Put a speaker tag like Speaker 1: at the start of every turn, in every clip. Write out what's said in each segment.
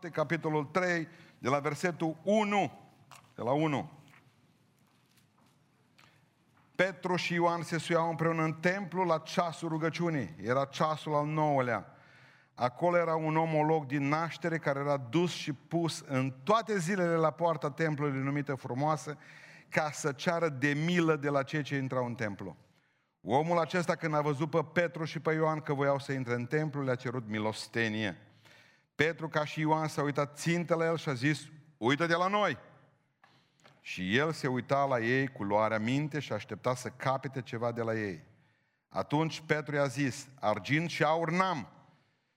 Speaker 1: Fapte, capitolul 3, de la versetul 1. De la 1. Petru și Ioan se suiau împreună în templu la ceasul rugăciunii. Era ceasul al nouălea. Acolo era un omolog din naștere care era dus și pus în toate zilele la poarta templului numită frumoasă ca să ceară de milă de la cei ce intrau în templu. Omul acesta când a văzut pe Petru și pe Ioan că voiau să intre în templu, le-a cerut milostenie. Petru ca și Ioan s-a uitat țintă la el și a zis, uită de la noi! Și el se uita la ei cu luarea minte și aștepta să capete ceva de la ei. Atunci Petru i-a zis, argint și aur n-am,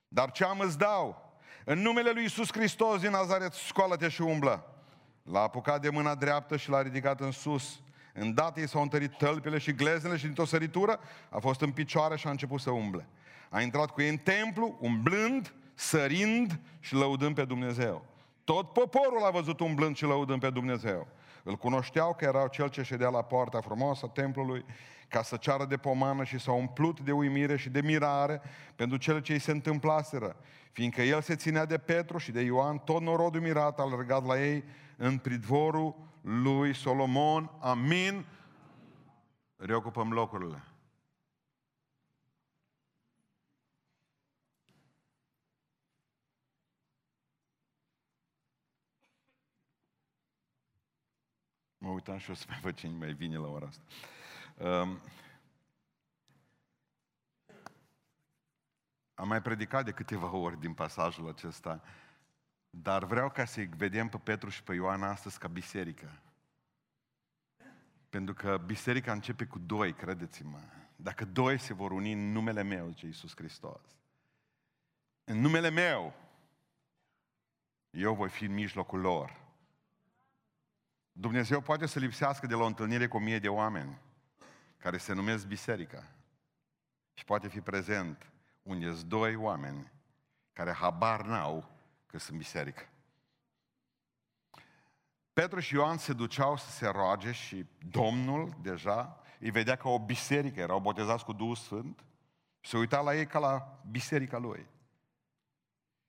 Speaker 1: dar ce am îți dau? În numele lui Iisus Hristos din Nazaret, scoală-te și umblă. L-a apucat de mâna dreaptă și l-a ridicat în sus. Îndată i s-au întărit tălpile și gleznele și dintr-o săritură a fost în picioare și a început să umble. A intrat cu ei în templu, umblând, sărind și lăudând pe Dumnezeu. Tot poporul a văzut umblând și lăudând pe Dumnezeu. Îl cunoșteau că era cel ce ședea la poarta frumoasă a templului ca să ceară de pomană și s-au umplut de uimire și de mirare pentru cele ce îi se întâmplaseră. Fiindcă el se ținea de Petru și de Ioan, tot norodul mirat a alergat la ei în pridvorul lui Solomon. Amin. Reocupăm locurile. Mă uitam și o să mai văd cine mai vine la ora asta. Um, am mai predicat de câteva ori din pasajul acesta, dar vreau ca să-i vedem pe Petru și pe Ioan astăzi ca biserică. Pentru că biserica începe cu doi, credeți-mă. Dacă doi se vor uni în numele meu, zice Iisus Hristos. În numele meu, eu voi fi în mijlocul lor. Dumnezeu poate să lipsească de la o întâlnire cu o mie de oameni care se numesc biserica și poate fi prezent unde sunt doi oameni care habar n-au că sunt biserică. Petru și Ioan se duceau să se roage și Domnul deja îi vedea ca o biserică, erau botezați cu Duhul Sfânt și se uita la ei ca la biserica lui.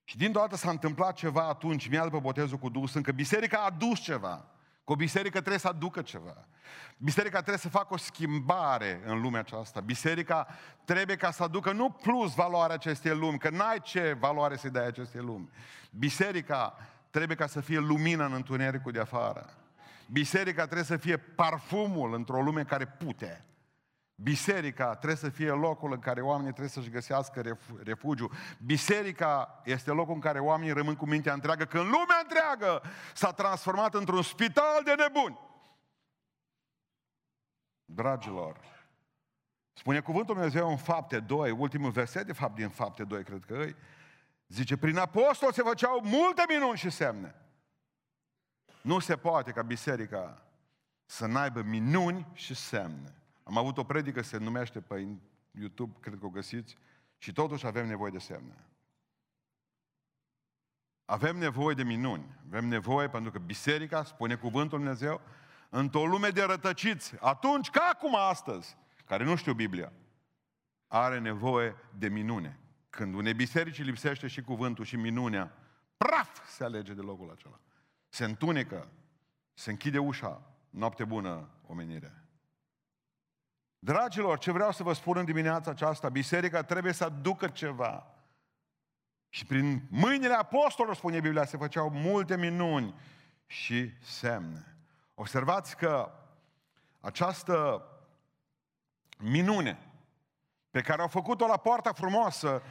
Speaker 1: Și din dată s-a întâmplat ceva atunci, mi după botezul cu Duhul Sfânt, că biserica a adus ceva. Că o biserică trebuie să aducă ceva. Biserica trebuie să facă o schimbare în lumea aceasta. Biserica trebuie ca să aducă nu plus valoarea acestei lumi, că n-ai ce valoare să-i dai acestei lumi. Biserica trebuie ca să fie lumina în întunericul de afară. Biserica trebuie să fie parfumul într-o lume care pute. Biserica trebuie să fie locul în care oamenii trebuie să-și găsească refugiu. Biserica este locul în care oamenii rămân cu mintea întreagă, când lumea întreagă s-a transformat într-un spital de nebuni. Dragilor, spune cuvântul Dumnezeu în fapte 2, ultimul verset de fapt din fapte 2, cred că îi, zice, prin apostol se făceau multe minuni și semne. Nu se poate ca biserica să n-aibă minuni și semne. Am avut o predică, se numește pe YouTube, cred că o găsiți, și totuși avem nevoie de semne. Avem nevoie de minuni. Avem nevoie pentru că biserica, spune cuvântul Dumnezeu, într-o lume de rătăciți, atunci ca acum astăzi, care nu știu Biblia, are nevoie de minune. Când unei biserici lipsește și cuvântul și minunea, praf se alege de locul acela. Se întunecă, se închide ușa, noapte bună, omenire. Dragilor, ce vreau să vă spun în dimineața aceasta, biserica trebuie să aducă ceva. Și prin mâinile apostolilor, spune Biblia, se făceau multe minuni și semne. Observați că această minune pe care au făcut-o la poarta frumoasă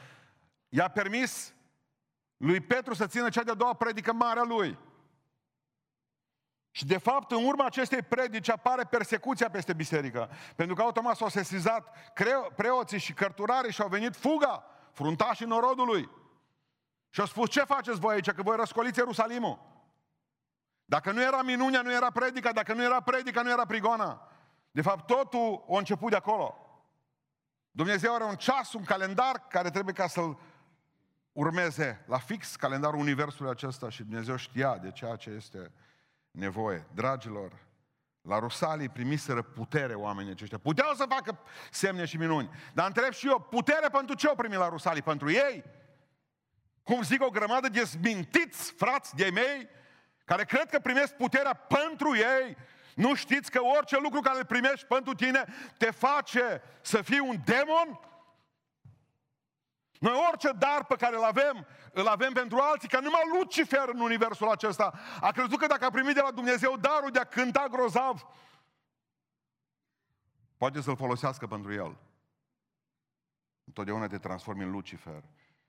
Speaker 1: i-a permis lui Petru să țină cea de-a doua predică mare a lui. Și de fapt, în urma acestei predici apare persecuția peste biserică. Pentru că automat s-au sesizat preoții și cărturarii și au venit fuga, fruntașii norodului. Și au spus, ce faceți voi aici, că voi răscoliți Ierusalimul? Dacă nu era minunea, nu era predica, dacă nu era predica, nu era prigona. De fapt, totul a început de acolo. Dumnezeu are un ceas, un calendar care trebuie ca să-l urmeze la fix calendarul universului acesta și Dumnezeu știa de ceea ce este nevoie. Dragilor, la Rusalii primiseră putere oamenii aceștia. Puteau să facă semne și minuni. Dar întreb și eu, putere pentru ce au primit la Rusalii? Pentru ei? Cum zic o grămadă de zmintiți frați de mei, care cred că primesc puterea pentru ei, nu știți că orice lucru care îl primești pentru tine te face să fii un demon? Noi orice dar pe care îl avem, îl avem pentru alții, că numai Lucifer în universul acesta a crezut că dacă a primit de la Dumnezeu darul de a cânta grozav, poate să-l folosească pentru el. Întotdeauna te transformi în Lucifer.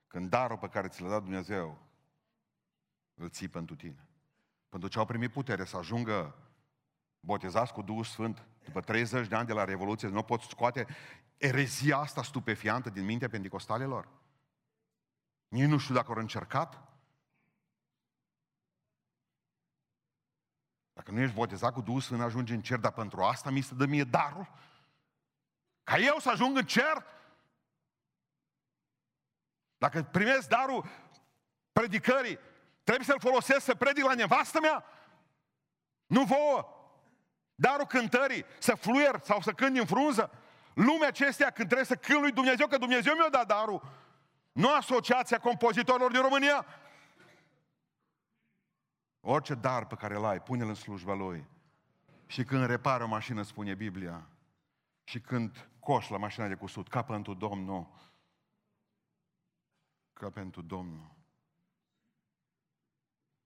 Speaker 1: Când darul pe care ți l-a dat Dumnezeu, îl ții pentru tine. Pentru ce au primit putere să ajungă botezați cu Duhul Sfânt, după 30 de ani de la Revoluție, nu pot scoate erezia asta stupefiantă din mintea pentecostalilor? Nici nu știu dacă au încercat. Dacă nu ești botezat cu Duhul Sfânt, ajungi în cer, dar pentru asta mi se dă mie darul? Ca eu să ajung în cer? Dacă primesc darul predicării, trebuie să-l folosesc să predic la nevastă mea? Nu vouă. Darul cântării, să fluier sau să cânt în frunză? Lumea acestea când trebuie să cânt lui Dumnezeu, că Dumnezeu mi-a dat darul. Nu Asociația Compozitorilor din România. Orice dar pe care îl ai, pune-l în slujba lui. Și când repară o mașină, spune Biblia, și când coș la mașina de cusut, ca pentru Domnul, ca pentru Domnul.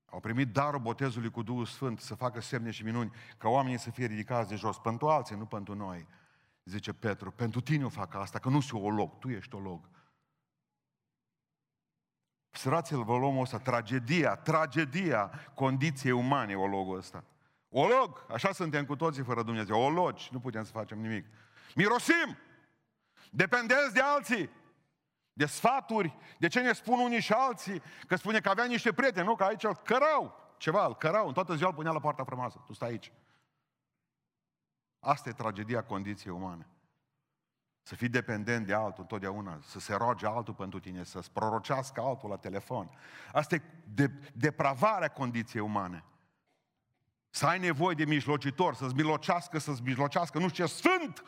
Speaker 1: Au primit darul botezului cu Duhul Sfânt să facă semne și minuni, ca oamenii să fie ridicați de jos, pentru alții, nu pentru noi. Zice Petru, pentru tine o fac asta, că nu sunt olog, tu ești olog. Sărați-l vă luăm ăsta, tragedia, tragedia condiției umane, ologul ăsta. Olog, așa suntem cu toții fără Dumnezeu, ologi, nu putem să facem nimic. Mirosim, dependenți de alții, de sfaturi, de ce ne spun unii și alții, că spune că avea niște prieteni, nu? Că aici îl cărau ceva, îl cărau, în toată ziua îl punea la poarta frumoasă, tu stai aici. Asta e tragedia condiției umane. Să fii dependent de altul întotdeauna, să se roage altul pentru tine, să-ți prorocească altul la telefon. Asta e de, depravarea condiției umane. Să ai nevoie de mijlocitor, să-ți mijlocească, să-ți mijlocească, nu știu ce, sfânt!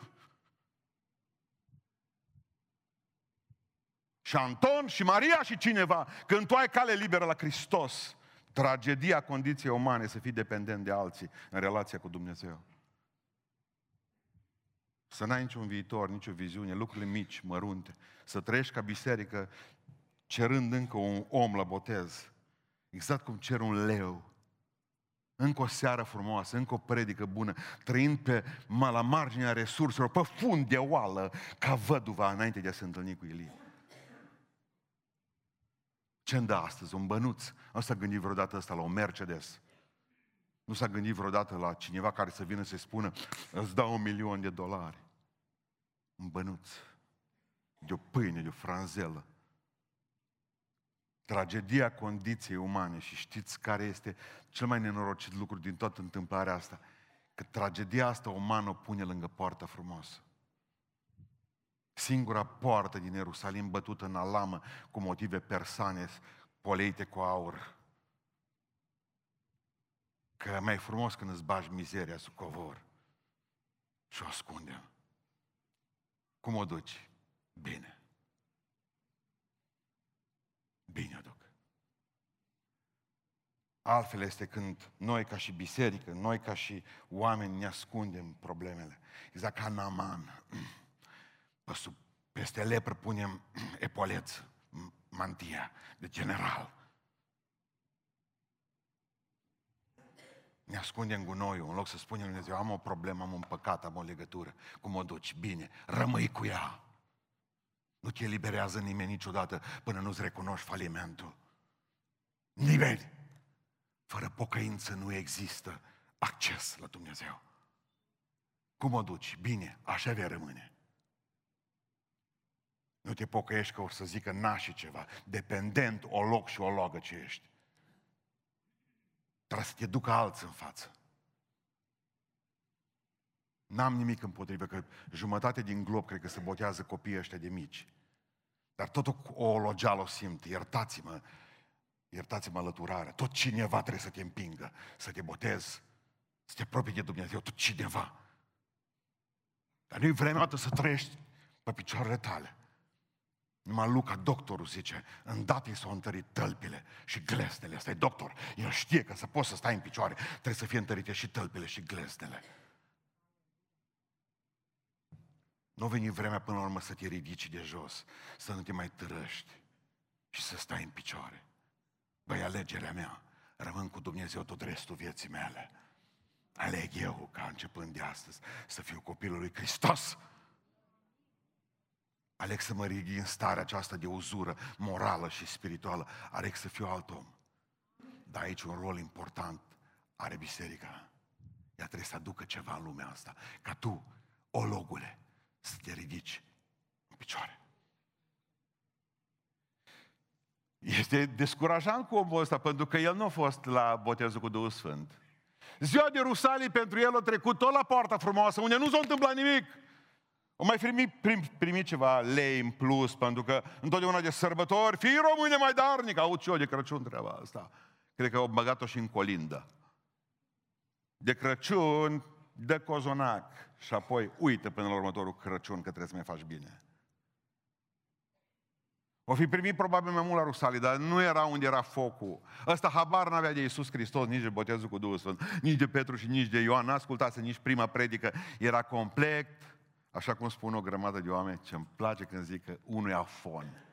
Speaker 1: Și Anton și Maria și cineva, când tu ai cale liberă la Hristos, tragedia condiției umane să fii dependent de alții în relația cu Dumnezeu. Să n-ai niciun viitor, nicio viziune, lucrurile mici, mărunte. Să trăiești ca biserică cerând încă un om la botez. Exact cum cer un leu. Încă o seară frumoasă, încă o predică bună, trăind pe, la marginea resurselor, pe fund de oală, ca văduva înainte de a se întâlni cu Elie. Ce îmi dă astăzi? Un bănuț. Nu s-a gândit vreodată ăsta la un Mercedes. Nu s-a gândit vreodată la cineva care să vină să-i spună îți dau un milion de dolari. Un bănuț. De o pâine, de o franzelă. Tragedia condiției umane și știți care este cel mai nenorocit lucru din toată întâmplarea asta? Că tragedia asta umană o pune lângă poarta frumoasă. Singura poartă din Ierusalim bătută în alamă cu motive persane, poleite cu aur. Că e mai frumos când îți bagi mizeria sub covor și o ascundem. Cum o duci? Bine. Bine o duc. Altfel este când noi ca și biserică, noi ca și oameni ne ascundem problemele. Exact ca Naman. Peste lepră punem epoleț, mantia de general. Ne ascundem gunoiul, în loc să spunem Lui Dumnezeu, am o problemă, am un păcat, am o legătură. Cum o duci? Bine, rămâi cu ea. Nu te eliberează nimeni niciodată până nu-ți recunoști falimentul. Nimeni. Fără pocăință nu există acces la Dumnezeu. Cum o duci? Bine, așa vei rămâne. Nu te pocăiești că o să zică nașii ceva. Dependent, o loc și o logă ce ești. Trebuie să te ducă alții în față. N-am nimic împotrivă, că jumătate din glob cred că se botează copiii ăștia de mici. Dar tot o, o logeală o simt, iertați-mă, iertați-mă alăturarea. Tot cineva trebuie să te împingă, să te botezi, să te apropii de Dumnezeu, tot cineva. Dar nu-i vremea să trăiești pe picioarele tale. Numai Luca, doctorul, zice, îndată i s-au întărit tălpile și gleznele. Asta e doctor. El știe că să poți să stai în picioare, trebuie să fie întărite și tălpile și gleznele. Nu veni vremea până la urmă să te ridici de jos, să nu te mai târăști și să stai în picioare. Băi, alegerea mea, rămân cu Dumnezeu tot restul vieții mele. Aleg eu ca începând de astăzi să fiu copilul lui Hristos. Aleg să mă ridic în starea aceasta de uzură morală și spirituală. Aleg să fiu alt om. Dar aici un rol important are biserica. Ea trebuie să aducă ceva în lumea asta. Ca tu, o logule, să te ridici în picioare. Este descurajant cu omul ăsta, pentru că el nu a fost la botezul cu Duhul Sfânt. Ziua de Rusalii pentru el a trecut tot la poarta frumoasă, unde nu s-a întâmplat nimic. O mai primi, prim, primi ceva lei în plus, pentru că întotdeauna de sărbători, fii române mai darnic, aud și eu de Crăciun treaba asta. Cred că au băgat-o și în colindă. De Crăciun, de cozonac și apoi uită până la următorul Crăciun că trebuie să mai faci bine. O fi primit probabil mai mult la Rusalii, dar nu era unde era focul. Ăsta habar n-avea de Iisus Hristos, nici de botezul cu Duhul Sfânt, nici de Petru și nici de Ioan. N-ascultase nici prima predică. Era complet, așa cum spun o grămadă de oameni, ce îmi place când zic că unul e afon.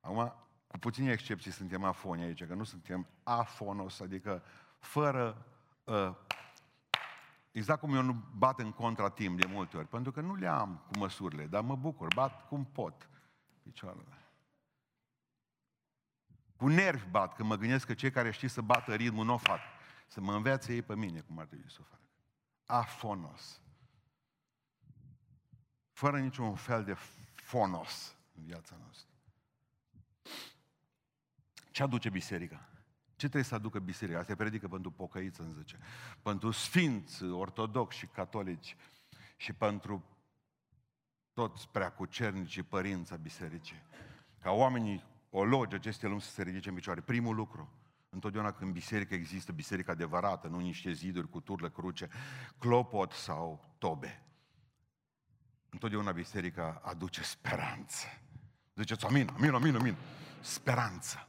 Speaker 1: Acum, cu puține excepții suntem afoni aici, că nu suntem afonos, adică fără uh, Exact cum eu nu bat în contra timp de multe ori, pentru că nu le am cu măsurile, dar mă bucur, bat cum pot picioarele. Cu nervi bat, când mă gândesc că cei care știu să bată ritmul nu o fac. Să mă învețe ei pe mine cum ar trebui să o fac. Afonos. Fără niciun fel de fonos în viața noastră. Ce aduce biserica? Ce trebuie să aducă biserica? Asta predică pentru pocăiță, îmi zice. Pentru sfinți, ortodoxi și catolici și pentru toți preacucernicii părința bisericii. Ca oamenii o loge aceste lumi să se ridice în picioare. Primul lucru, întotdeauna când biserica există, biserica adevărată, nu niște ziduri cu turlă cruce, clopot sau tobe. Întotdeauna biserica aduce speranță. Ziceți amin, amin, amin, amin. Speranță.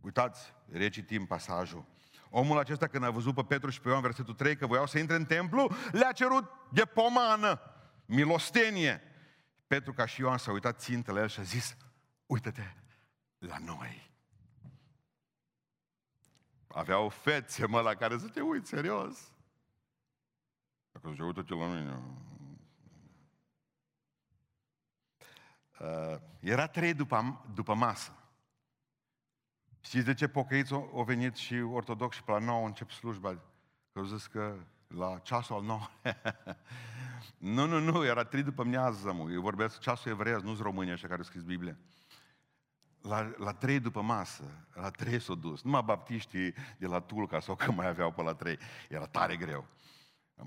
Speaker 1: Uitați, recitim pasajul. Omul acesta când a văzut pe Petru și pe Ioan, versetul 3, că voiau să intre în templu, le-a cerut de pomană, milostenie. Petru ca și Ioan s-a uitat țintă la el și a zis, uită-te la noi. Aveau fețe, mă, la care să te uiți, serios. Dacă zice, uită-te la mine. Uh, era trei după, după masă. Știți de ce pocăiți au venit și ortodox și pe la nouă încep slujba? Că au zis că la ceasul al nou. nu, nu, nu, era trei după miază, mă. Eu vorbesc ceasul evreiesc, nu-s românii așa care au scris Biblia. La, la trei după masă, la trei s-au dus. Numai baptiștii de la Tulca sau că mai aveau pe la trei. Era tare greu.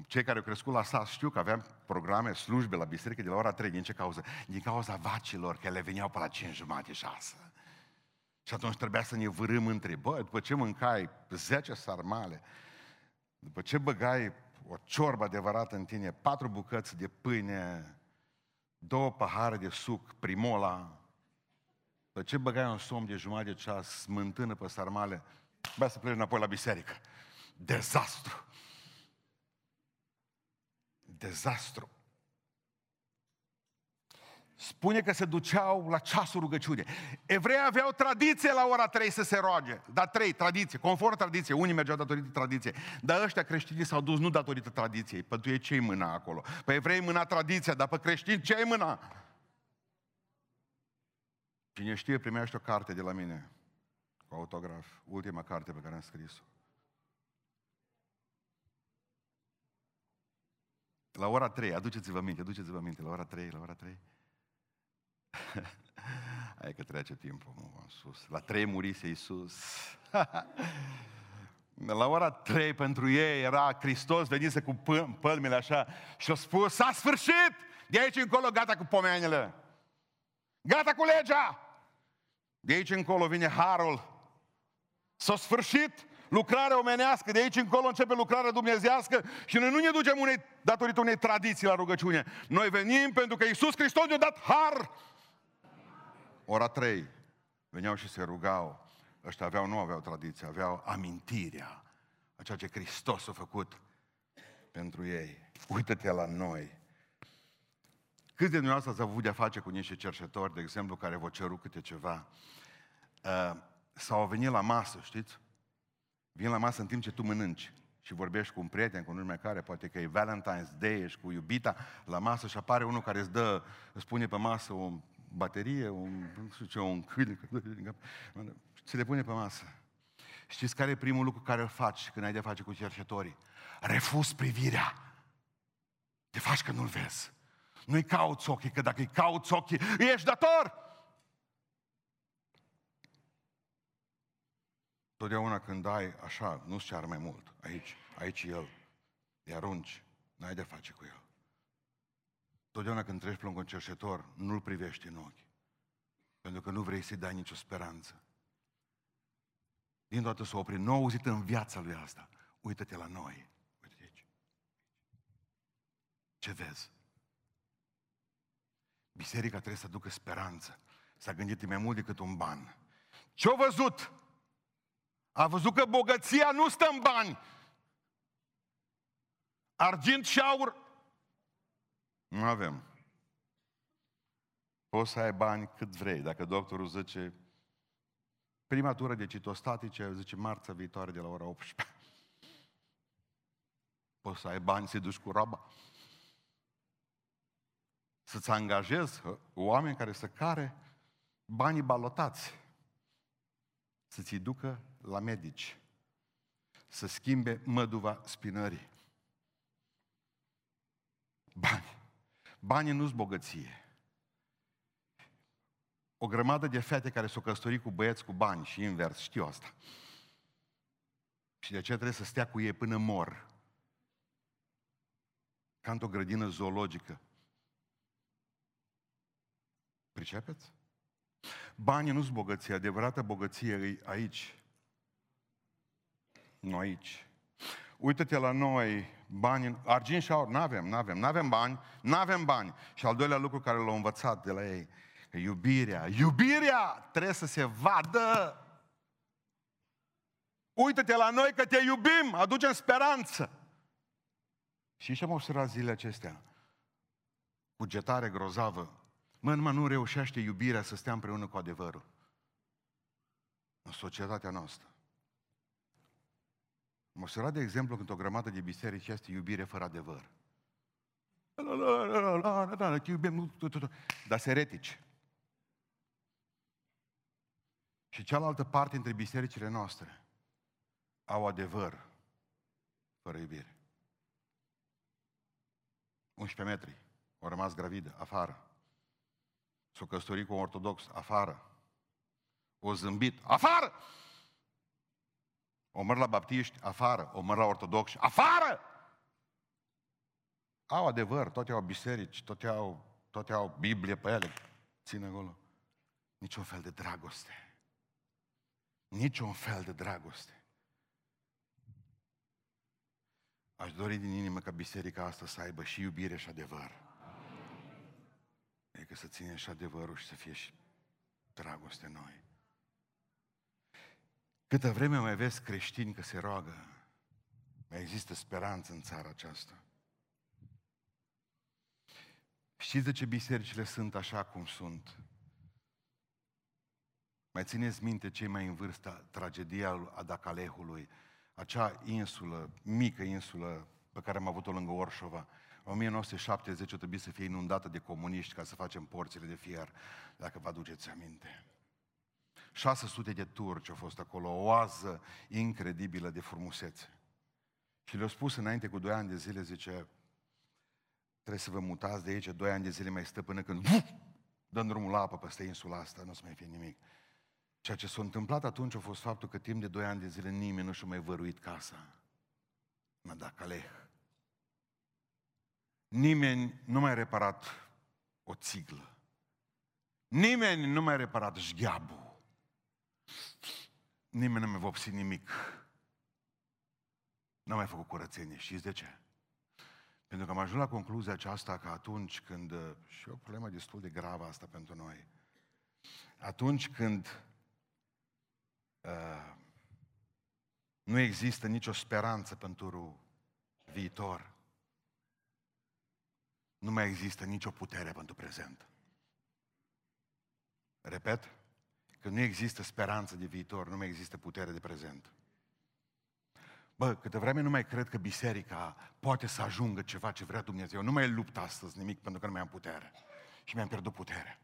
Speaker 1: Cei care au crescut la sat știu că aveam programe, slujbe la biserică de la ora 3. Din ce cauză? Din cauza vacilor, care le veneau pe la 5 jumate, 6. Și atunci trebuia să ne vârâm între, bă, după ce mâncai 10 sarmale, după ce băgai o ciorbă adevărată în tine, patru bucăți de pâine, două pahare de suc, primola, după ce băgai un somn de jumătate de ceas, smântână pe sarmale, bă, să pleci înapoi la biserică. Dezastru. Dezastru spune că se duceau la ceasul rugăciune. Evrei aveau tradiție la ora 3 să se roage. Da, 3, tradiție, conform tradiție. Unii mergeau datorită tradiției. Dar ăștia creștinii s-au dus nu datorită tradiției. Pentru ei ce-i mâna acolo? Pe evrei mâna tradiția, dar pe creștini ce-i mâna? Cine știe, primește o carte de la mine, cu autograf. Ultima carte pe care am scris-o. La ora 3, aduceți-vă minte, aduceți-vă minte, la ora 3, la ora 3. Hai că trece timpul, mă, în sus. La trei murise Iisus. La ora trei pentru ei era Hristos venise cu pălmile așa și a spus, s-a sfârșit! De aici încolo gata cu pomenile. Gata cu legea! De aici încolo vine harul. S-a sfârșit lucrare omenească, de aici încolo începe lucrarea dumnezească și noi nu ne ducem unei, datorită unei tradiții la rugăciune. Noi venim pentru că Iisus Hristos ne-a dat har. Ora 3. Veneau și se rugau. Ăștia aveau, nu aveau tradiție, aveau amintirea a ceea ce Hristos a făcut pentru ei. Uită-te la noi. Câți de dumneavoastră ați avut de-a face cu niște cerșetori, de exemplu, care vă ceru câte ceva? Uh, sau au venit la masă, știți? Vin la masă în timp ce tu mănânci și vorbești cu un prieten, cu un nume care, poate că e Valentine's Day, ești cu iubita la masă și apare unul care îți dă, îți pune pe masă o baterie, un, nu știu ce, un câine, ți le pune pe masă. Știți care e primul lucru care îl faci când ai de face cu cercetorii? Refuz privirea. Te faci că nu-l vezi. Nu-i cauți ochii, că dacă îi cauți ochii, ești dator. Totdeauna când ai așa, nu-ți cear mai mult, aici, aici el, îi arunci, n-ai de face cu el. Totdeauna când treci pe un cerșetor, nu-l privești în ochi. Pentru că nu vrei să-i dai nicio speranță. Din toată să opri nou auzit în viața lui asta. Uită-te la noi. Uite-te aici. Ce vezi? Biserica trebuie să aducă speranță. S-a gândit mai mult decât un ban. Ce-a văzut? A văzut că bogăția nu stă în bani. Argint și aur nu avem. Poți să ai bani cât vrei. Dacă doctorul zice prima tură de citostatice, zice marța viitoare de la ora 18. Poți să ai bani să duci cu roba. Să-ți angajezi oameni care să care banii balotați. Să ți ducă la medici. Să schimbe măduva spinării. Bani. Banii nu-s bogăție. O grămadă de fete care s-au căsătorit cu băieți cu bani și invers, știu asta. Și de aceea trebuie să stea cu ei până mor. Ca într-o grădină zoologică. Pricepeți? Banii nu-s bogăție, adevărată bogăție e aici. Nu aici. Uită-te la noi, bani, argint și aur, nu avem, nu avem, nu avem bani, nu avem bani. Și al doilea lucru care l-au învățat de la ei, că iubirea, iubirea trebuie să se vadă. Uită-te la noi că te iubim, aducem speranță. Și ce am observat zilele acestea? Cugetare grozavă. Mă, numai nu reușește iubirea să stea împreună cu adevărul. În societatea noastră. Am observat, de exemplu, când o grămadă de biserici este iubire fără adevăr. Dar se retici. Și cealaltă parte între bisericile noastre au adevăr fără iubire. 11 metri, au rămas gravidă, afară. S-o căsătorit cu un ortodox, afară. O zâmbit, afară! O măr la baptiști, afară. O măr la ortodoxi, afară! Au adevăr, toate au biserici, toate au, toate au Biblie pe ele. Ține acolo. Niciun fel de dragoste. Niciun fel de dragoste. Aș dori din inimă ca biserica asta să aibă și iubire și adevăr. Adică să ține și adevărul și să fie și dragoste noi. Câtă vreme mai vezi creștini că se roagă, mai există speranță în țara aceasta. Știți de ce bisericile sunt așa cum sunt? Mai țineți minte cei mai în vârstă tragedia Adacalehului, acea insulă, mică insulă pe care am avut-o lângă Orșova. În 1970 o trebuie să fie inundată de comuniști ca să facem porțile de fier, dacă vă aduceți aminte. 600 de turci au fost acolo, o oază incredibilă de frumusețe. Și le-au spus înainte cu doi ani de zile, zice, trebuie să vă mutați de aici, doi ani de zile mai stă până când dăm drumul la apă peste insula asta, nu o să mai fie nimic. Ceea ce s-a întâmplat atunci a fost faptul că timp de doi ani de zile nimeni nu și-a mai văruit casa. M-a dat caleh. Nimeni nu mai reparat o țiglă. Nimeni nu mai reparat șgheabul. Nimeni nu mi-a vopsit nimic. N-am mai făcut curățenie. Știți de ce? Pentru că am ajuns la concluzia aceasta că atunci când, uh, și e o problemă destul de gravă asta pentru noi, atunci când uh, nu există nicio speranță pentru viitor, nu mai există nicio putere pentru prezent. Repet, că nu există speranță de viitor, nu mai există putere de prezent. Bă, câte vreme nu mai cred că biserica poate să ajungă ceva ce vrea Dumnezeu. Nu mai lupt astăzi nimic pentru că nu mai am putere. Și mi-am pierdut putere.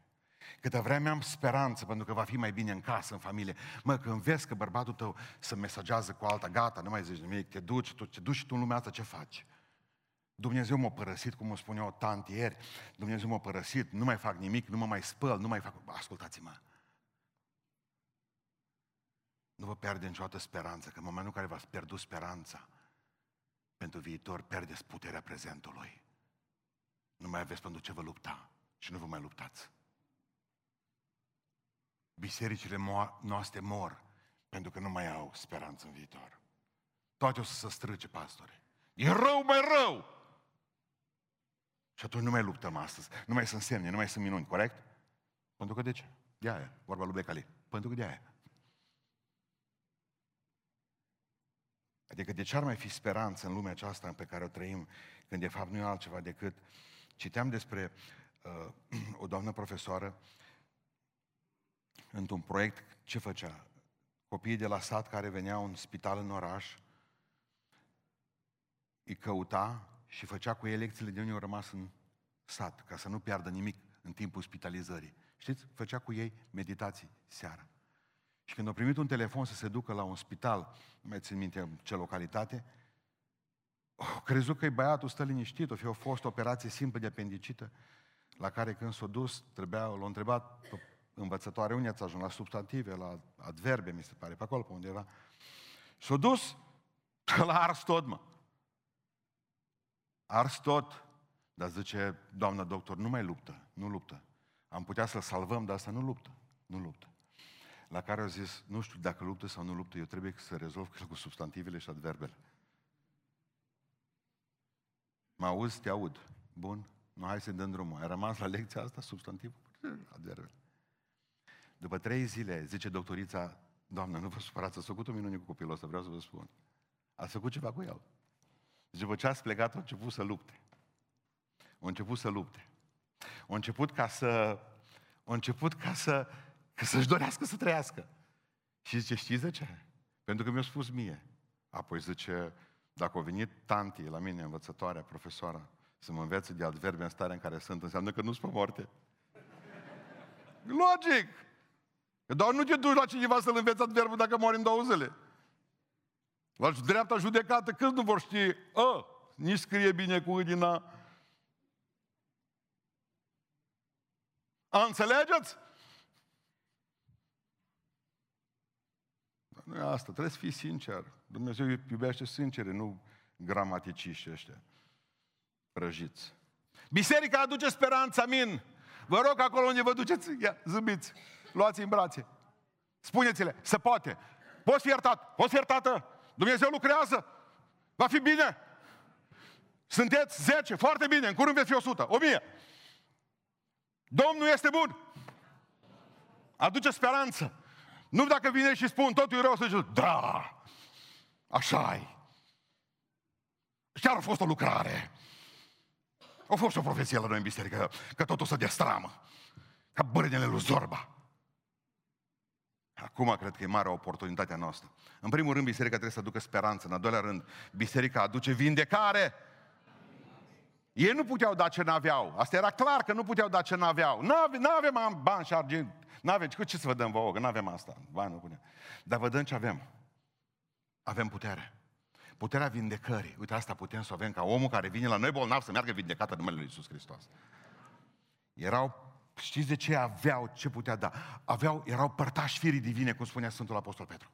Speaker 1: Câte vreme am speranță pentru că va fi mai bine în casă, în familie. Mă, când vezi că bărbatul tău se mesagează cu alta, gata, nu mai zici nimic, te duci, tu, te duci și tu în lumea asta, ce faci? Dumnezeu m-a părăsit, cum o spunea o tanti ieri, Dumnezeu m-a părăsit, nu mai fac nimic, nu mă mai spăl, nu mai fac... Ascultați-mă, nu vă pierde niciodată speranța, că în momentul în care v-ați pierdut speranța pentru viitor, pierdeți puterea prezentului. Nu mai aveți pentru ce vă lupta și nu vă mai luptați. Bisericile noastre mor pentru că nu mai au speranță în viitor. Toate o să se strâce, pastore. E rău, mai rău! Și atunci nu mai luptăm astăzi. Nu mai sunt semne, nu mai sunt minuni, corect? Pentru că de ce? De aia, vorba lui Becali. Pentru că de aia. Adică de ce ar mai fi speranță în lumea aceasta pe care o trăim, când de fapt nu e altceva decât... Citeam despre uh, o doamnă profesoară într-un proiect, ce făcea? Copiii de la sat care veneau în spital în oraș, îi căuta și făcea cu ei lecțiile de unde au rămas în sat, ca să nu piardă nimic în timpul spitalizării. Știți? Făcea cu ei meditații seara. Și când a primit un telefon să se ducă la un spital, nu mai țin minte ce localitate, au crezut că e băiatul stă liniștit, o fi o fost operație simplă de apendicită, la care când s-a dus, trebuia, l-a întrebat pe învățătoare unde ați ajuns, la substantive, la adverbe, mi se pare, pe acolo, pe undeva. S-a dus la ars tot, mă. Ars tot. Dar zice, doamnă doctor, nu mai luptă, nu luptă. Am putea să-l salvăm, dar asta nu luptă, nu luptă la care au zis, nu știu dacă luptă sau nu luptă, eu trebuie să rezolv cu substantivele și adverbele. Mă auzi, te aud. Bun, nu hai să dăm drumul. Ai rămas la lecția asta, substantivul, adverbele. După trei zile, zice doctorița, Doamnă, nu vă supărați, ați făcut o minune cu copilul ăsta, vreau să vă spun. Ați făcut ceva cu el. Deci după ce ați plecat, a început să lupte. A început să lupte. A început ca să... A început ca să Că să-și dorească să trăiască. Și zice, știți de ce? Pentru că mi-a spus mie. Apoi zice, dacă a venit tanti la mine, învățătoarea, profesoara, să mă învețe de adverbe în starea în care sunt, înseamnă că nu sunt pe moarte. Logic! Că doar nu te duci la cineva să-l înveți adverbul dacă mori în două zile. La dreapta judecată, câți nu vor ști, ă, nici scrie bine cu din A, înțelegeți? Nu e asta, trebuie să fii sincer. Dumnezeu iubește sincere, nu gramaticiști ăștia prăjiți. Biserica aduce speranța, amin. Vă rog acolo unde vă duceți, ia, zâmbiți, luați în brațe. Spuneți-le, se poate. Poți fi iertat, poți fi iertată. Dumnezeu lucrează. Va fi bine. Sunteți 10, foarte bine, în curând veți fi 100, 1000. Domnul este bun. Aduce speranță. Nu dacă vine și spun totul e rău, să zici, da, așa e. Chiar a fost o lucrare. A fost o profeție la noi în biserică, că totul se destramă. Ca bărnele lui Zorba. Acum cred că e mare oportunitatea noastră. În primul rând, biserica trebuie să aducă speranță. În al doilea rând, biserica aduce vindecare. Ei nu puteau da ce n-aveau. Asta era clar că nu puteau da ce n-aveau. Nu avem bani și argint nu avem, cu ce să vă dăm vouă, că nu avem asta. Bani nu punem. Dar vă dăm ce avem. Avem putere. Puterea vindecării. Uite, asta putem să o avem ca omul care vine la noi bolnav să meargă vindecat în numele Lui Iisus Hristos. Erau, știți de ce aveau, ce putea da? Aveau, erau părtași firii divine, cum spunea Sfântul Apostol Petru.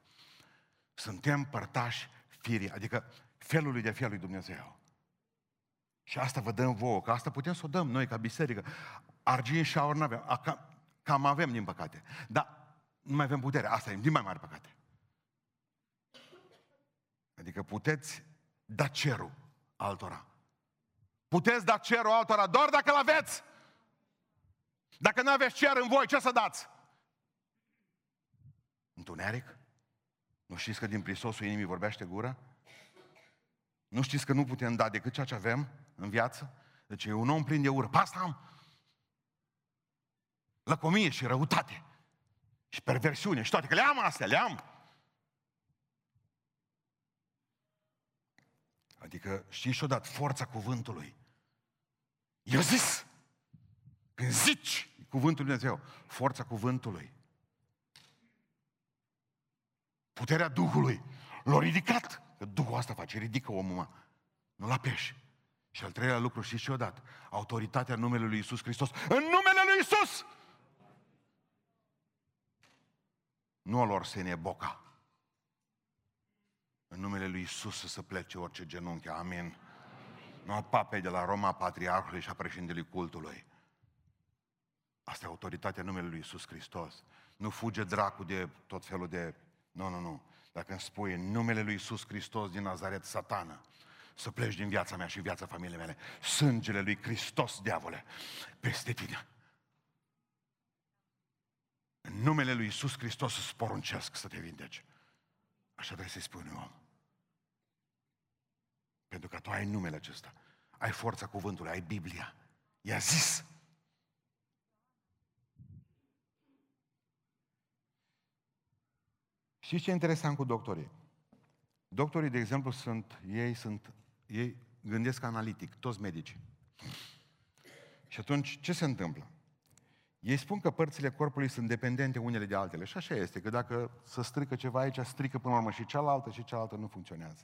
Speaker 1: Suntem părtași firii, adică felului de fel lui Dumnezeu. Și asta vă dăm vouă, că asta putem să o dăm noi ca biserică. Argint și aur n-avem. Cam avem, din păcate. Dar nu mai avem putere. Asta e din mai mare păcate. Adică puteți da cerul altora. Puteți da cerul altora doar dacă îl aveți. Dacă nu aveți cer în voi, ce să dați? Întuneric? Nu știți că din prisosul inimii vorbește gura? Nu știți că nu putem da decât ceea ce avem în viață? Deci e un om plin de ură. Asta am. Lăcomie și răutate. Și perversiune și toate. Că le am astea, le am. Adică știi și odată forța cuvântului. Eu zis. Când zici cuvântul Lui Dumnezeu, forța cuvântului. Puterea Duhului l-a ridicat. Că Duhul asta face, ridică omul, mă. Nu la pești. Și al treilea lucru, și și odată, autoritatea numelui lui Isus Hristos. În numele lui Isus! Nu al lor Senie Boca. În numele lui Isus să se plece orice genunchi. Amin. Nu al papei de la Roma, patriarhului și a președintelui cultului. Asta e autoritatea numele lui Isus Hristos. Nu fuge dracu de tot felul de... Nu, nu, nu. Dacă îmi spui în numele lui Isus Hristos din Nazaret, satană, să pleci din viața mea și viața familiei mele. Sângele lui Hristos, diavole, peste tine. În numele lui Isus Hristos îți poruncesc să te vindeci. Așa trebuie să-i spui unui om. Pentru că tu ai numele acesta. Ai forța cuvântului, ai Biblia. I-a zis. Și ce e interesant cu doctorii? Doctorii, de exemplu, sunt, ei sunt, ei gândesc analitic, toți medici. Și atunci, ce se întâmplă? Ei spun că părțile corpului sunt dependente unele de altele. Și așa este, că dacă se strică ceva aici, strică până la urmă și cealaltă și cealaltă nu funcționează.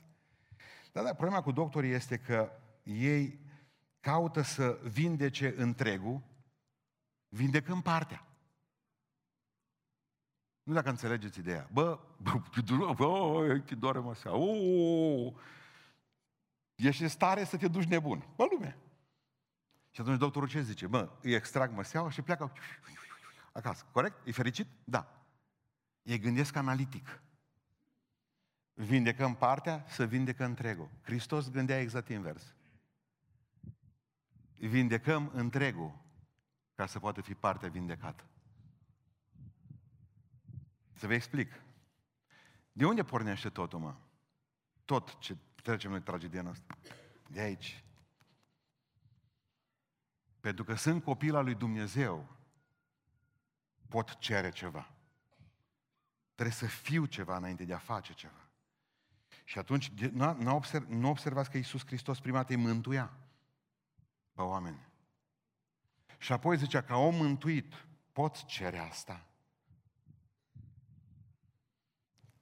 Speaker 1: Dar da, problema cu doctorii este că ei caută să vindece întregul, vindecând partea. Nu dacă înțelegeți ideea. Bă, bă, bă te doare mă oh, ești în stare să te duci nebun. Bă, lume. Și atunci doctorul ce zice? Bă, îi extrag măseaua și pleacă acasă. Corect? E fericit? Da. Ei gândesc analitic. Vindecăm partea, să vindecă întregul. Hristos gândea exact invers. Vindecăm întregul ca să poată fi partea vindecată. Să vă explic. De unde pornește totul, mă? Tot ce trecem noi tragedia asta. De aici. Pentru că sunt copil al lui Dumnezeu, pot cere ceva. Trebuie să fiu ceva înainte de a face ceva. Și atunci nu, observ, nu observați că Iisus Hristos prima dată îi mântuia pe oameni. Și apoi zicea, ca om mântuit, pot cere asta.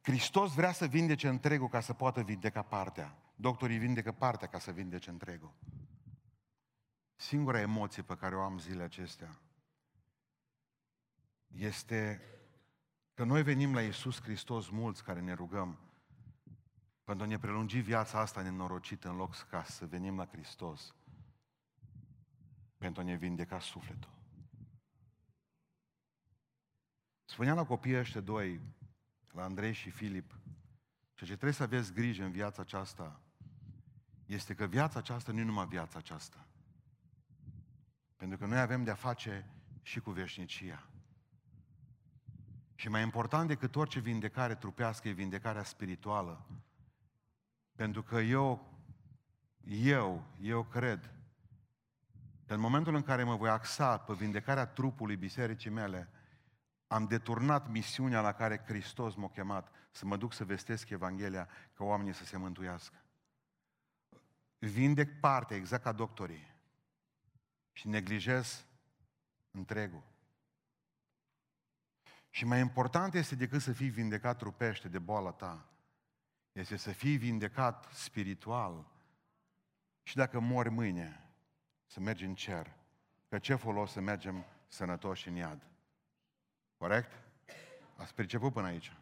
Speaker 1: Hristos vrea să vindece întregul ca să poată vindeca partea. Doctorii vindecă partea ca să vindece întregul. Singura emoție pe care o am zilele acestea este că noi venim la Iisus Hristos mulți care ne rugăm pentru a ne prelungi viața asta nenorocită în loc ca să venim la Hristos pentru a ne vindeca sufletul. Spunea la copiii ăștia doi, la Andrei și Filip, ceea ce trebuie să aveți grijă în viața aceasta este că viața aceasta nu e numai viața aceasta. Pentru că noi avem de-a face și cu veșnicia. Și mai important decât orice vindecare trupească e vindecarea spirituală. Pentru că eu, eu, eu cred că în momentul în care mă voi axa pe vindecarea trupului bisericii mele, am deturnat misiunea la care Hristos m-a chemat să mă duc să vestesc Evanghelia ca oamenii să se mântuiască. Vindec partea, exact ca doctorii, și neglijez întregul. Și mai important este decât să fii vindecat trupește de boala ta, este să fii vindecat spiritual. Și dacă mori mâine, să mergi în cer. Că ce folos să mergem sănătoși în iad? Corect? Ați perceput până aici.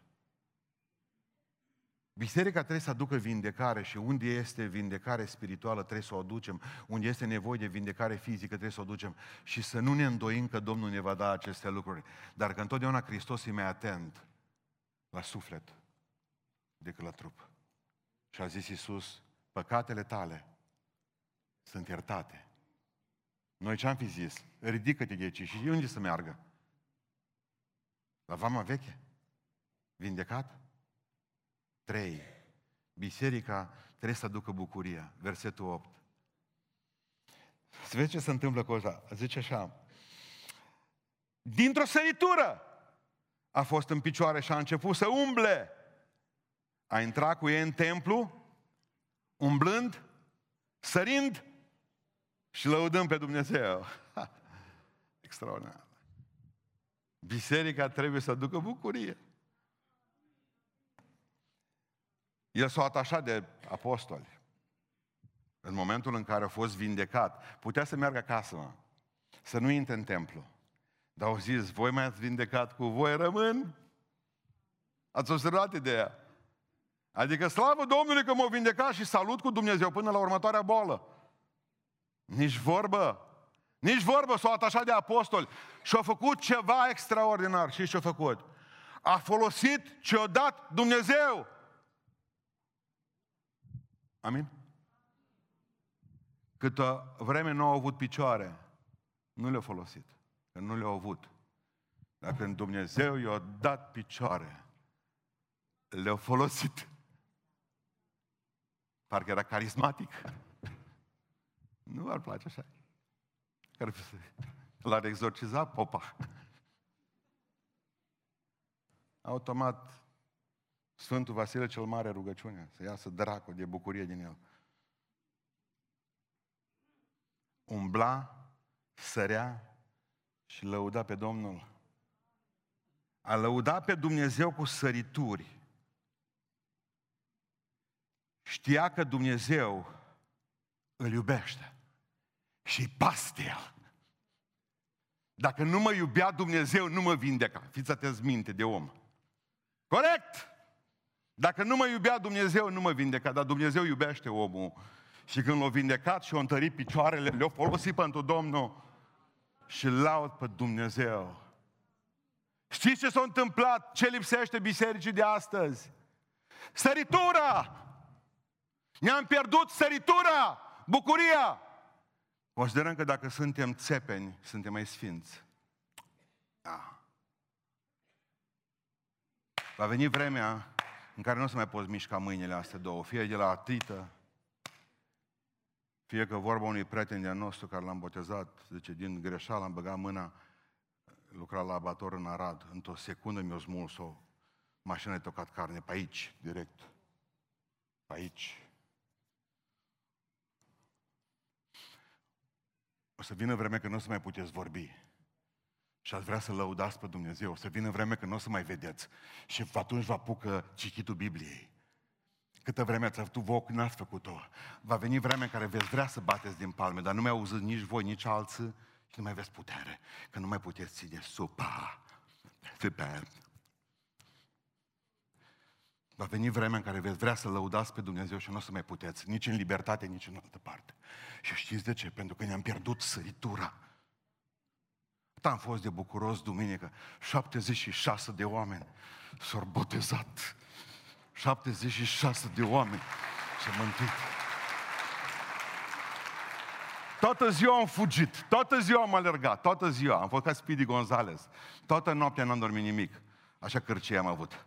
Speaker 1: Biserica trebuie să aducă vindecare și unde este vindecare spirituală trebuie să o aducem, unde este nevoie de vindecare fizică trebuie să o aducem și să nu ne îndoim că Domnul ne va da aceste lucruri, dar că întotdeauna Hristos e mai atent la suflet decât la trup. Și a zis Iisus, păcatele tale sunt iertate. Noi ce-am fi zis? Ridică-te de aici și unde să meargă? La vama veche? Vindecat? Trei. Biserica trebuie să aducă bucuria. Versetul 8. Să vezi ce se întâmplă cu asta. Zice așa. Dintr-o săritură a fost în picioare și a început să umble. A intrat cu ei în templu, umblând, sărind și lăudăm pe Dumnezeu. Extraordinar. Biserica trebuie să aducă bucurie. El s-a atașat de apostoli. În momentul în care a fost vindecat, putea să meargă acasă, mă, să nu intre în templu. Dar au zis, voi mai ați vindecat cu voi, rămân? Ați observat ideea? Adică slavă Domnului că m-a vindecat și salut cu Dumnezeu până la următoarea boală. Nici vorbă. Nici vorbă s-au atașat de apostoli și au făcut ceva extraordinar. Și ce-a făcut? A folosit ce a dat Dumnezeu. Amin? Câtă vreme nu au avut picioare, nu le-au folosit. Că nu le-au avut. Dar când Dumnezeu i-a dat picioare, le-au folosit. Parcă era carismatic. Nu ar place așa. Care l-ar exorciza popa. Automat, Sfântul Vasile cel Mare rugăciune, să iasă dracul de bucurie din el. Umbla, sărea și lăuda pe Domnul. A lăuda pe Dumnezeu cu sărituri. Știa că Dumnezeu îl iubește și paste el. Dacă nu mă iubea Dumnezeu, nu mă vindeca. Fiți atenți minte de om. Corect! Dacă nu mă iubea Dumnezeu, nu mă vindeca, dar Dumnezeu iubește omul. Și când l-a vindecat și a întărit picioarele, le-a folosit pentru Domnul și laud pe Dumnezeu. Știți ce s-a întâmplat? Ce lipsește bisericii de astăzi? Săritura! Ne-am pierdut săritura! Bucuria! Considerăm că dacă suntem țepeni, suntem mai sfinți. Da. Va veni vremea în care nu o să mai poți mișca mâinile astea două, fie de la atită, fie că vorba unui prieten de nostru care l-am botezat, zice, din greșeală am băgat mâna, lucra la abator în Arad, într-o secundă mi-a smuls o mașină de tocat carne, pe aici, direct. Pe aici. O să vină vreme că nu o să mai puteți vorbi. Și ați vrea să lăudați pe Dumnezeu. O să vină vreme că nu o să mai vedeți. Și atunci vă apucă cititul Bibliei. Câtă vreme ați avut voi, n-ați făcut-o. Va veni vremea în care veți vrea să bateți din palme, dar nu mai auziți nici voi, nici alții și nu mai aveți putere. Că nu mai puteți ține supa. Super. Va veni vremea în care veți vrea să lăudați pe Dumnezeu și nu o să mai puteți, nici în libertate, nici în altă parte. Și știți de ce? Pentru că ne-am pierdut săritura. Am fost de bucuros duminică. 76 de oameni s-au botezat. 76 de oameni s-au mântuit. Toată ziua am fugit, toată ziua am alergat, toată ziua. Am fost ca Speedy Gonzales. Toată noaptea n-am dormit nimic. Așa cărcie am avut.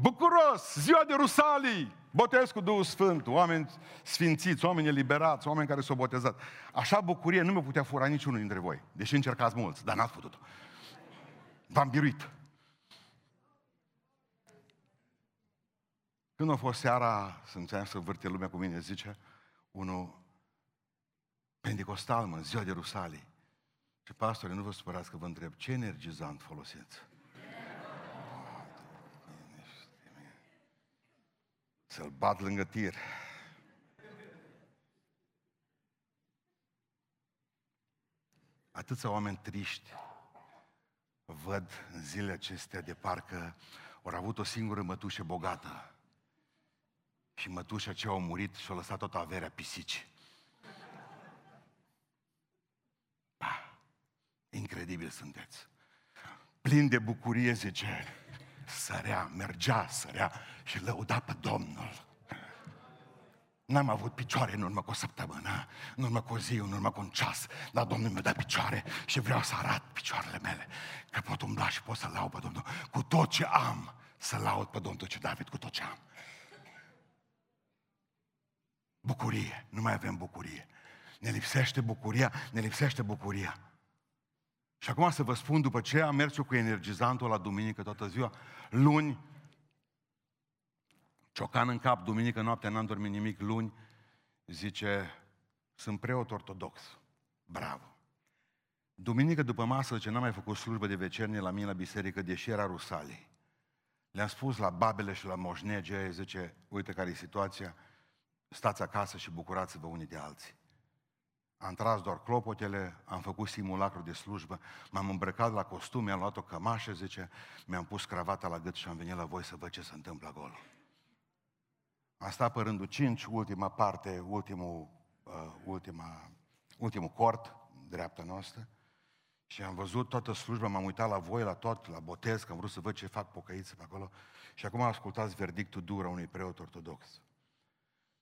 Speaker 1: Bucuros, ziua de Rusalii, botez cu Duhul Sfânt, oameni sfințiți, oameni eliberați, oameni care s-au botezat. Așa bucurie nu mi putea fura niciunul dintre voi, deși încercați mulți, dar n-ați putut. V-am biruit. Când a fost seara, să înțeleg să vârte lumea cu mine, zice, unul pentecostal, mă, ziua de Rusalii. Și pastore, nu vă supărați că vă întreb, ce energizant folosiți? Să-l bat lângă tir. Atâția oameni triști văd în zilele acestea de parcă au avut o singură mătușă bogată. Și mătușa ce a murit și-a lăsat toată averea pisici. Bah, incredibil sunteți. Plin de bucurie, zice. Sărea, mergea, sărea și lăuda pe Domnul. N-am avut picioare în urmă cu o săptămână, în urmă cu o zi, în urmă cu un ceas, dar Domnul mi-a dat picioare și vreau să arăt picioarele mele, că pot umbla și pot să laud pe Domnul cu tot ce am, să laud pe Domnul ce David cu tot ce am. Bucurie, nu mai avem bucurie. Ne lipsește bucuria, ne lipsește bucuria. Și acum să vă spun, după ce am mers eu cu energizantul la duminică toată ziua, luni, ciocan în cap, duminică noaptea n-am dormit nimic, luni, zice, sunt preot ortodox. Bravo. Duminică după masă, ce n-am mai făcut slujbă de vecernie la mine la biserică, deși era Rusalii. Le-am spus la babele și la moșnege, zice, uite care e situația, stați acasă și bucurați-vă unii de alții. Am tras doar clopotele, am făcut simulacru de slujbă, m-am îmbrăcat la costum, mi-am luat o cămașă, zice, mi-am pus cravata la gât și am venit la voi să văd ce se întâmplă acolo. Am stat pe rândul 5, ultima parte, ultimul, uh, ultima, ultimul cort, dreapta noastră, și am văzut toată slujba, m-am uitat la voi, la tot, la botez, că am vrut să văd ce fac pocăiți pe acolo. Și acum ascultați verdictul dur a unui preot ortodox.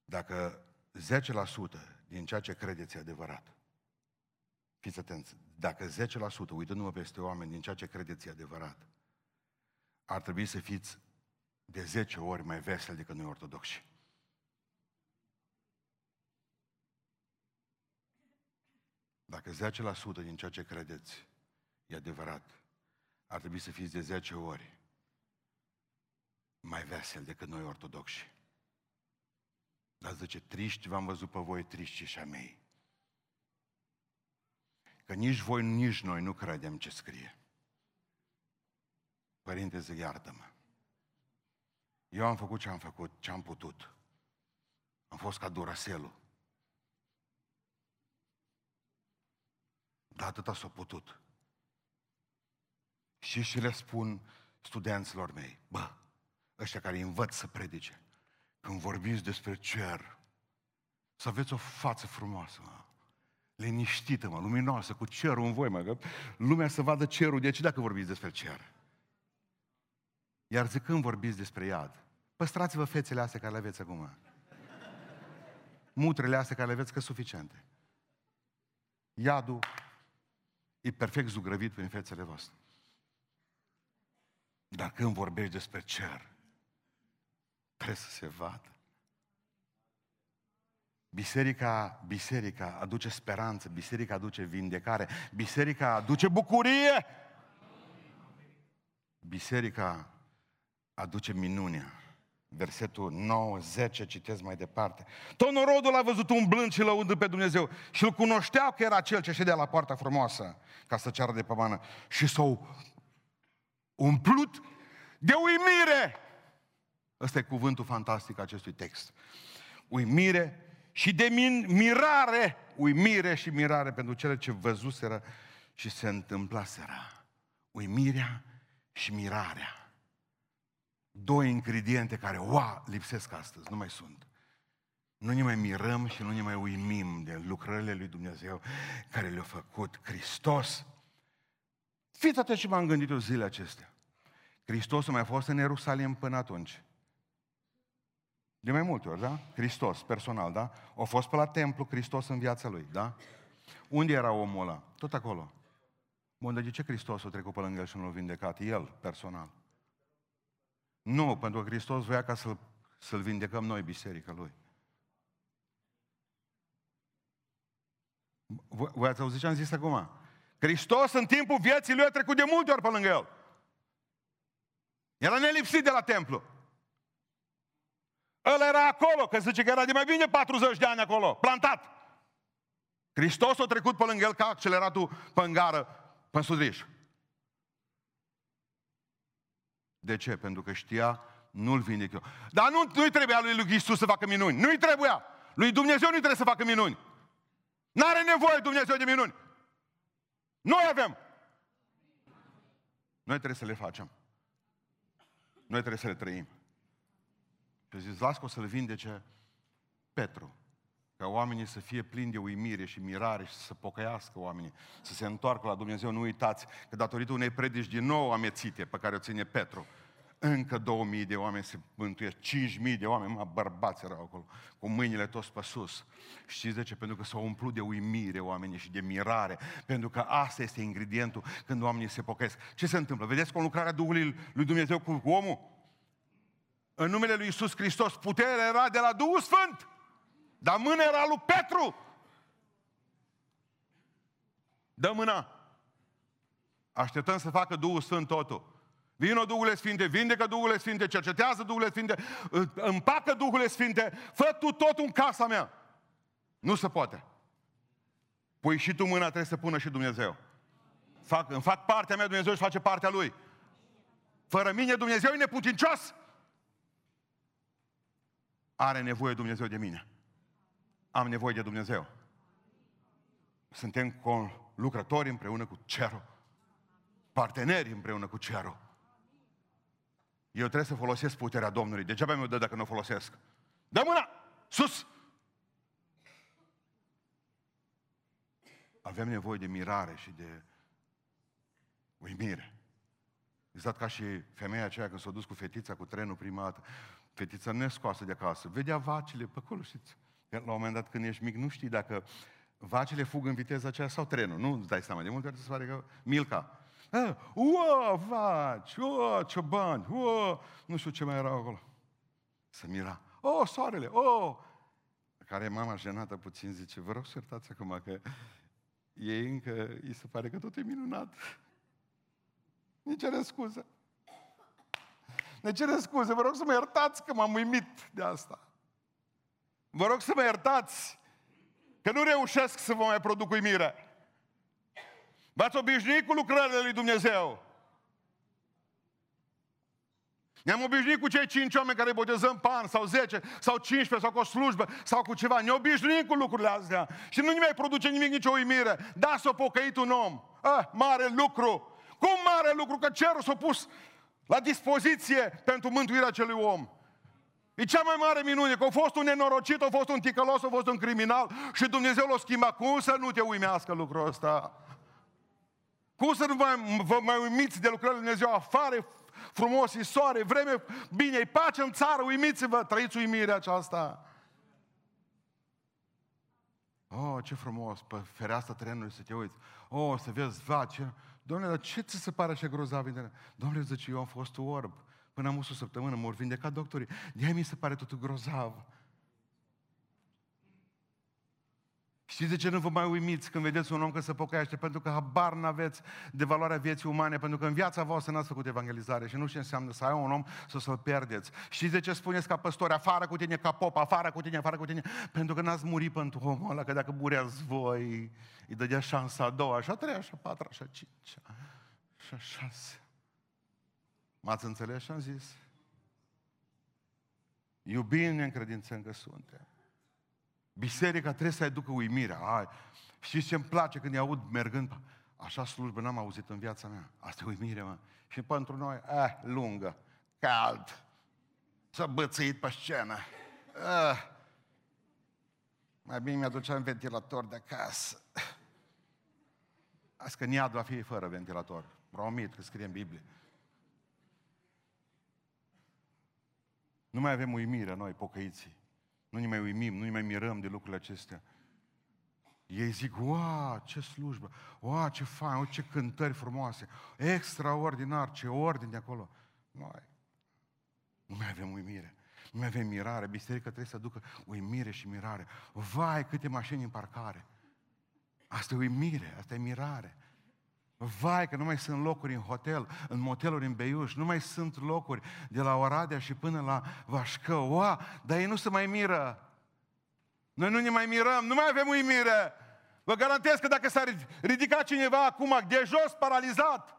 Speaker 1: Dacă 10% din ceea ce credeți e adevărat, fiți atenți, dacă 10%, uitându-mă peste oameni, din ceea ce credeți e adevărat, ar trebui să fiți de 10 ori mai vesel decât noi ortodoxi. Dacă 10% din ceea ce credeți e adevărat, ar trebui să fiți de 10 ori mai vesel decât noi ortodoxi. Dar zice, triști v-am văzut pe voi, triști și a mei. Că nici voi, nici noi nu credem ce scrie. Părinte, zic, iartă-mă. Eu am făcut ce am făcut, ce am putut. Am fost ca Duraselul. Dar atâta s-a putut. Și și le spun studenților mei, bă, ăștia care învăț să predice, când vorbiți despre cer, să aveți o față frumoasă, mă. liniștită, mă, luminoasă, cu cerul în voi, mă, că lumea să vadă cerul, de ce dacă vorbiți despre cer? Iar zicând vorbiți despre iad, păstrați-vă fețele astea care le aveți acum. Mutrele astea care le aveți că suficiente. Iadul e perfect zugrăvit prin fețele voastre. Dar când vorbești despre cer, trebuie să se vadă. Biserica, biserica aduce speranță, biserica aduce vindecare, biserica aduce bucurie. Biserica aduce minunea. Versetul 9, 10, citesc mai departe. Tot norodul a văzut un blând și lăudă pe Dumnezeu și îl cunoșteau că era cel ce ședea la poarta frumoasă ca să ceară de pomană. Și s-au umplut de uimire. Ăsta e cuvântul fantastic acestui text. Uimire și de min- mirare. Uimire și mirare pentru cele ce văzuseră și se întâmplaseră. Uimirea și mirarea două ingrediente care, ua, lipsesc astăzi, nu mai sunt. Nu ne mai mirăm și nu ne mai uimim de lucrările lui Dumnezeu care le-a făcut Hristos. Fiți atent și m-am gândit eu zilele acestea. Hristos a mai fost în Ierusalim până atunci. De mai multe ori, da? Hristos, personal, da? A fost pe la templu Hristos în viața lui, da? Unde era omul ăla? Tot acolo. Bun, de ce Hristos a trecut pe lângă el și nu l-a vindecat? El, personal. Nu, pentru că Hristos voia ca să-l, să-l vindecăm noi, biserica Lui. Voi ați auzit ce am zis acum? Hristos în timpul vieții Lui a trecut de multe ori pe lângă El. Era nelipsit de la templu. El era acolo, că zice că era de mai bine 40 de ani acolo, plantat. Hristos a trecut pe lângă el ca acceleratul pe îngară, pe sudriș. De ce? Pentru că știa, nu-l vindec eu. Dar nu, nu-i trebuia lui lui Iisus să facă minuni. Nu-i trebuia. Lui Dumnezeu nu-i trebuie să facă minuni. N-are nevoie Dumnezeu de minuni. Noi avem. Noi trebuie să le facem. Noi trebuie să le trăim. Și zis, las că o să-l vindece Petru. Ca oamenii să fie plini de uimire și mirare și să pocăiască oamenii, să se întoarcă la Dumnezeu. Nu uitați că datorită unei predici din nou amețite pe care o ține Petru, Încă 2000 de oameni se mântuiesc, 5000 de oameni, mă, bărbați erau acolo, cu mâinile toți pe sus. Știți de ce? Pentru că s-au umplut de uimire oamenii și de mirare. Pentru că asta este ingredientul când oamenii se pocăiesc. Ce se întâmplă? Vedeți cu lucrarea Duhului lui Dumnezeu cu omul? În numele lui Isus Hristos, puterea era de la Duhul Sfânt. Dar mâna era lui Petru. Dă mâna. Așteptăm să facă Duhul Sfânt totul. Vino Duhul Sfinte, vindecă Duhul Sfinte, cercetează Duhul Sfinte, împacă Duhul Sfinte, fă tu tot în casa mea. Nu se poate. Păi și tu mâna trebuie să pună și Dumnezeu. Fac, îmi fac partea mea, Dumnezeu își face partea Lui. Fără mine Dumnezeu e neputincios. Are nevoie Dumnezeu de mine. Am nevoie de Dumnezeu. Suntem cu lucrători împreună cu cerul. Parteneri împreună cu cerul. Eu trebuie să folosesc puterea Domnului. Degeaba mi-o dă dacă nu o folosesc. Dă mâna! Sus! Avem nevoie de mirare și de uimire. Exact ca și femeia aceea când s-a dus cu fetița cu trenul prima dată. Fetița nescoasă de acasă. Vedea vacile pe acolo, știți? La un moment dat când ești mic nu știi dacă vacile fug în viteza aceea sau trenul. Nu îți dai seama. De multe ori se pare că Milca. Ah, ua, vaci, ua, ciobani, ua, nu știu ce mai era acolo. Să mira. Oh, soarele, oh! Care mama jenată puțin zice, vă rog să iertați acum că ei încă îi se pare că tot e minunat. Ne cere scuze. Ne cere scuze, vă rog să mă iertați că m-am uimit de asta. Vă rog să mă iertați că nu reușesc să vă mai produc uimire. V-ați obișnuit cu lucrările lui Dumnezeu. Ne-am obișnuit cu cei cinci oameni care botezăm pan, sau 10, sau 15, sau cu o slujbă, sau cu ceva. Ne obișnuim cu lucrurile astea. Și nu ne mai produce nimic, nicio uimire. Da, s-a pocăit un om. Ah, mare lucru. Cum mare lucru că cerul s-a pus la dispoziție pentru mântuirea acelui om. E cea mai mare minune, că a fost un nenorocit, a fost un ticălos, a fost un criminal și Dumnezeu l-a schimbat. Cum să nu te uimească lucrul ăsta? Cum să nu mai, vă mai uimiți de lucrările Lui Dumnezeu? Afară frumos, e soare, vreme bine, e pace în țară, uimiți-vă, trăiți uimirea aceasta. Oh, ce frumos, pe fereastra trenului să te uiți. Oh, să vezi vace. Domnule, dar ce ți se pare așa grozav? Domnule, zice, eu am fost orb. Până am o săptămână, m-au vindecat doctorii. De mi se pare totul grozav. Știți de ce nu vă mai uimiți când vedeți un om că se pocăiește? Pentru că habar n-aveți de valoarea vieții umane, pentru că în viața voastră n-ați făcut evanghelizare și nu știu ce înseamnă să ai un om să să-l pierdeți. Știți de ce spuneți ca păstori, afară cu tine, ca pop, afară cu tine, afară cu tine? Pentru că n-ați murit pentru omul ăla, că dacă mureați voi, îi dădea șansa a doua, așa a treia, așa a patra, așa a cincea, așa a șase. M-ați înțeles și am zis? Iubim ne încredințăm că suntem. Biserica trebuie să aducă uimirea. Ai, știți ce îmi place când îi aud mergând? Așa slujbă n-am auzit în viața mea. Asta e uimire, mă. Și pentru noi, eh, lungă, cald, s-a bățăit pe scenă. Eh, mai bine mi-aduceam ventilator de acasă. Azi că niad va fi fără ventilator. Promit că scrie în Biblie. Nu mai avem uimire noi, pocăiții. Nu ne mai uimim, nu ne mai mirăm de lucrurile acestea. Ei zic, wow, ce slujbă, wow, ce fain, ce cântări frumoase, extraordinar, ce ordine acolo. Noi nu mai avem uimire, nu mai avem mirare. Biserica trebuie să aducă uimire și mirare. Vai, câte mașini în parcare. Asta e uimire, asta e mirare. Vai că nu mai sunt locuri în hotel, în moteluri în Beiuș, nu mai sunt locuri de la Oradea și până la Vașcă. Oa, dar ei nu se mai miră. Noi nu ne mai mirăm, nu mai avem uimire. Vă garantez că dacă s-ar ridica cineva acum de jos, paralizat,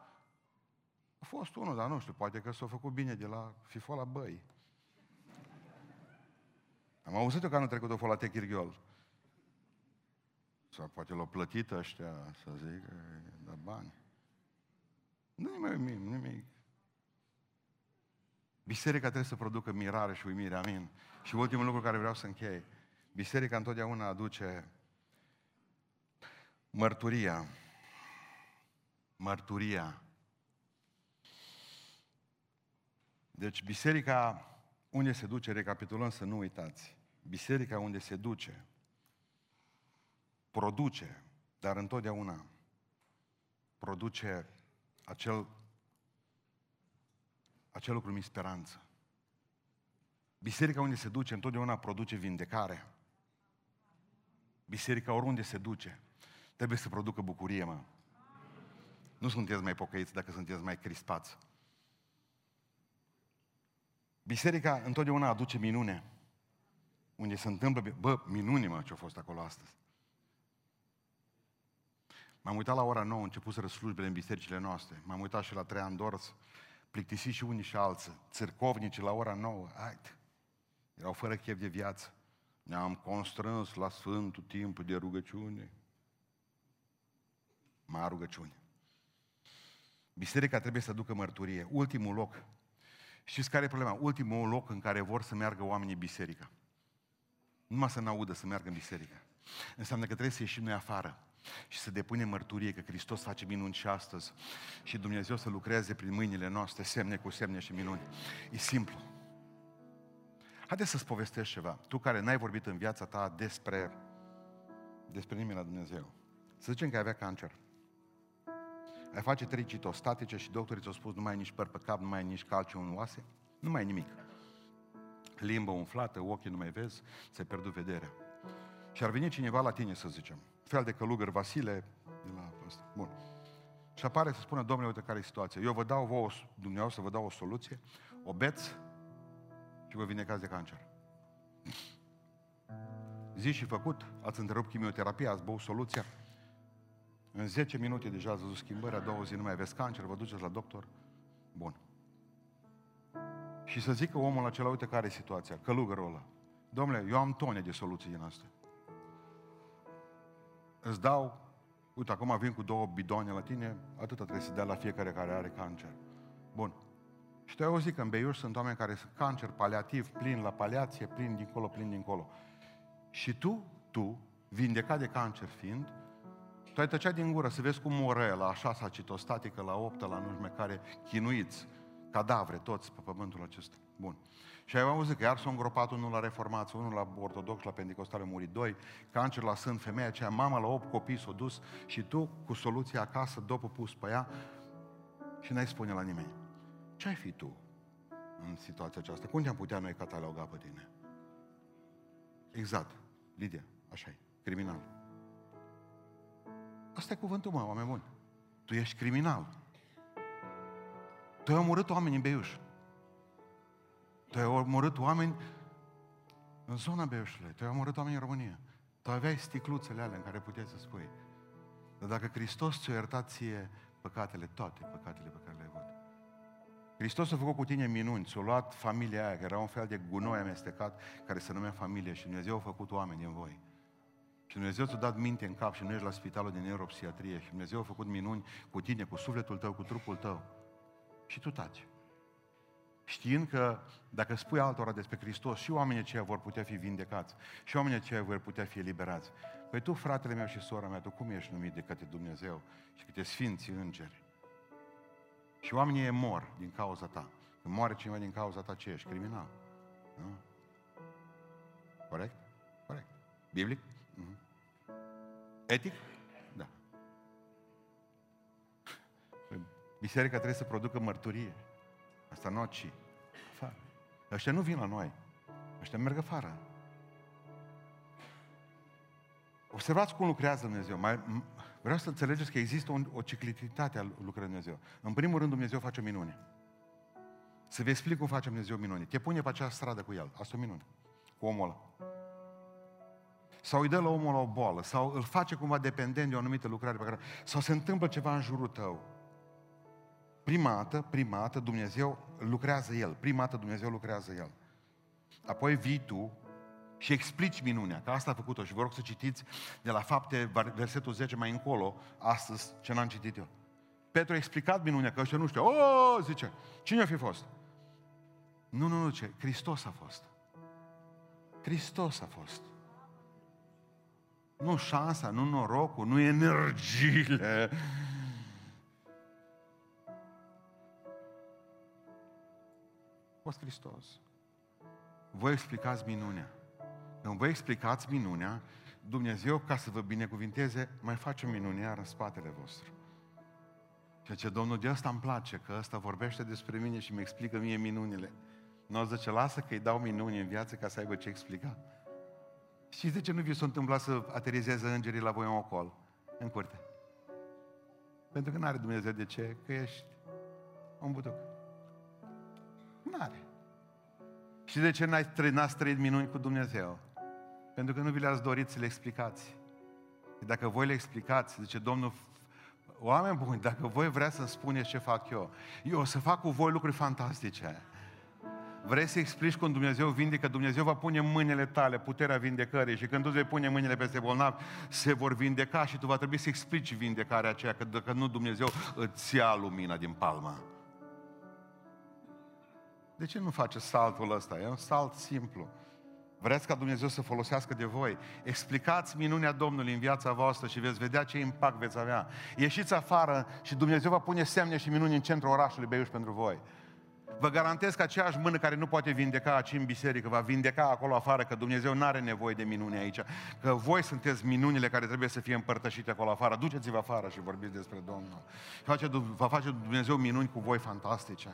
Speaker 1: a fost unul, dar nu știu, poate că s-a făcut bine de la FIFO la băi. Am auzit eu că anul trecut a fost la Techirghiol. Sau poate l-au plătit ăștia, să zic, de bani. Nu mai uimim, nimic. Biserica trebuie să producă mirare și uimire, amin. Și ultimul lucru care vreau să închei. Biserica întotdeauna aduce mărturia. Mărturia. Deci biserica unde se duce, recapitulăm să nu uitați, biserica unde se duce, produce, dar întotdeauna produce acel, acel lucru numit speranță. Biserica unde se duce, întotdeauna produce vindecare. Biserica oriunde se duce, trebuie să producă bucurie, mă. Nu sunteți mai pocăiți dacă sunteți mai crispați. Biserica întotdeauna aduce minune. Unde se întâmplă, bă, minune mă ce a fost acolo astăzi. M-am uitat la ora 9, început să slujbele în bisericile noastre. M-am uitat și la trei ani dors, plictisiți și unii și alții. Țârcovnici la ora 9, haide. Erau fără chef de viață. Ne-am constrâns la Sfântul timpul de rugăciune. Mai rugăciune. Biserica trebuie să ducă mărturie. Ultimul loc. Știți care e problema? Ultimul loc în care vor să meargă oamenii biserica. Numai să n-audă să meargă în biserică. Înseamnă că trebuie să ieșim noi afară și să depunem mărturie că Hristos face minuni și astăzi și Dumnezeu să lucreze prin mâinile noastre semne cu semne și minuni. E simplu. Haideți să-ți povestesc ceva. Tu care n-ai vorbit în viața ta despre, despre nimeni la Dumnezeu. Să zicem că ai avea cancer. Ai face trei citostatice și doctorii ți-au spus nu mai ai nici păr pe cap, nu mai ai nici calciu în oase, nu mai ai nimic. Limba umflată, ochii nu mai vezi, ți-ai pierdut vederea. Și ar veni cineva la tine, să zicem, fel de călugăr Vasile, de la ăsta. Bun. Și apare să spună, domnule, uite care e situația. Eu vă dau vouă, dumneavoastră vă dau o soluție, o beți și vă vindecați de cancer. Zi și făcut, ați întrerupt chimioterapia, ați băut soluția, în 10 minute deja ați văzut schimbări, a doua zi nu mai aveți cancer, vă duceți la doctor. Bun. Și să zică omul acela, uite care e situația, călugărul ăla. Domnule, eu am tone de soluții din astea. Îți dau, uite, acum vin cu două bidoane la tine, atâta trebuie să dea la fiecare care are cancer. Bun. Și tu ai auzit că în Beiuș sunt oameni care sunt cancer paliativ, plin la paliație, plin dincolo, plin dincolo. Și tu, tu, vindecat de cancer fiind, tu ai tăcea din gură să vezi cum moră la a șasea citostatică, la optă, la nu știu care, chinuiți, cadavre toți pe pământul acesta. Bun. Și ai auzit că iar s-a îngropat unul la reformație, unul la ortodox, la pentecostale, muri doi, cancer la sân, femeia aceea, mama la 8 copii s-a dus și tu cu soluția acasă, după pus pe ea și n-ai spune la nimeni. Ce ai fi tu în situația aceasta? Cum te-am putea noi cataloga pe tine? Exact. Lidia, așa e. Criminal. Asta e cuvântul, mă, oameni buni. Tu ești criminal. Tu ai omorât oameni în Beiuș. Tu ai omorât oameni în zona Beiușului. Tu ai omorât oameni în România. Tu aveai sticluțele alea în care puteai să spui. Dar dacă Hristos ți-a iertat ție păcatele, toate păcatele pe care le-ai avut. Hristos a făcut cu tine minuni, ți-a luat familia aia, care era un fel de gunoi amestecat, care se numea familie și Dumnezeu a făcut oameni în voi. Și Dumnezeu ți-a dat minte în cap și nu ești la spitalul de neuropsiatrie și Dumnezeu a făcut minuni cu tine, cu sufletul tău, cu trupul tău. Și tu taci. Știind că dacă spui altora despre Hristos, și oamenii aceia vor putea fi vindecați, și oamenii aceia vor putea fi eliberați. Păi tu, fratele meu și sora mea, tu cum ești numit de către Dumnezeu și câte sfinți îngeri? Și oamenii mor din cauza ta. Când moare cineva din cauza ta, ce ești? Criminal. Nu? Corect? Corect. Biblic? Mm-hmm. Etic? Da. Biserica trebuie să producă mărturie. Asta nu ci. Afară. Ăștia nu vin la noi. Ăștia merg afară. Observați cum lucrează Dumnezeu. Mai, vreau să înțelegeți că există o, o ciclicitate a lucrării Dumnezeu. În primul rând, Dumnezeu face o minune. Să vă explic cum face Dumnezeu minune. Te pune pe acea stradă cu el. Asta o minune. Cu omul ăla sau îi dă la omul la o boală, sau îl face cumva dependent de o anumită lucrare pe care... sau se întâmplă ceva în jurul tău. Prima dată, prima dată Dumnezeu lucrează El. Prima dată Dumnezeu lucrează El. Apoi vii tu și explici minunea, că asta a făcut-o. Și vă rog să citiți de la fapte, versetul 10 mai încolo, astăzi, ce n-am citit eu. Petru a explicat minunea, că ăștia nu știu. O, zice, cine a fi fost? Nu, nu, nu, ce? Hristos a fost. Hristos a fost. Nu șansa, nu norocul, nu energiile. A fost Hristos. Voi explicați minunea. Când voi explicați minunea, Dumnezeu, ca să vă binecuvinteze, mai face o minune iar în spatele vostru. Ceea ce Domnul de asta îmi place, că ăsta vorbește despre mine și mi explică mie minunile. Nu o zice, lasă că îi dau minuni în viață ca să aibă ce explica. Și de ce nu vi s-a întâmplat să aterizeze îngerii la voi în ocol, în curte? Pentru că nu are Dumnezeu de ce, că ești un butuc. Nu are. Și de ce n-ai trăit, n-ați trăit minuni cu Dumnezeu? Pentru că nu vi le-ați dorit să le explicați. Dacă voi le explicați, zice Domnul, oameni buni, dacă voi vreți să-mi spuneți ce fac eu, eu o să fac cu voi lucruri fantastice. Vrei să explici cum Dumnezeu vindecă? Dumnezeu va pune în mâinile tale puterea vindecării și când tu vei pune mâinile peste bolnavi, se vor vindeca și tu va trebui să explici vindecarea aceea, că dacă nu Dumnezeu îți ia lumina din palma. De ce nu face saltul ăsta? E un salt simplu. Vreți ca Dumnezeu să folosească de voi? Explicați minunea Domnului în viața voastră și veți vedea ce impact veți avea. Ieșiți afară și Dumnezeu va pune semne și minuni în centrul orașului Beiuș pentru voi. Vă garantez că aceeași mână care nu poate vindeca aici în biserică, va vindeca acolo afară, că Dumnezeu nu are nevoie de minuni aici. Că voi sunteți minunile care trebuie să fie împărtășite acolo afară. Duceți-vă afară și vorbiți despre Domnul. Va face Dumnezeu minuni cu voi fantastice.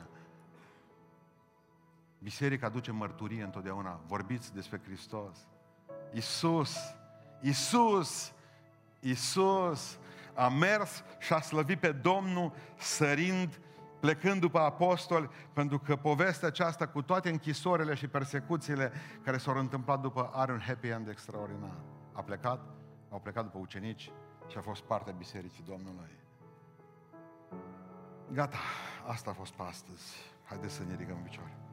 Speaker 1: Biserica aduce mărturie întotdeauna. Vorbiți despre Hristos. Isus, Isus, Isus a mers și a slăvit pe Domnul sărind, plecând după apostoli, pentru că povestea aceasta cu toate închisorile și persecuțiile care s-au întâmplat după are un happy end extraordinar. A plecat, au plecat după ucenici și a fost parte a Bisericii Domnului. Gata, asta a fost pe astăzi. Haideți să ne ridicăm în picioare.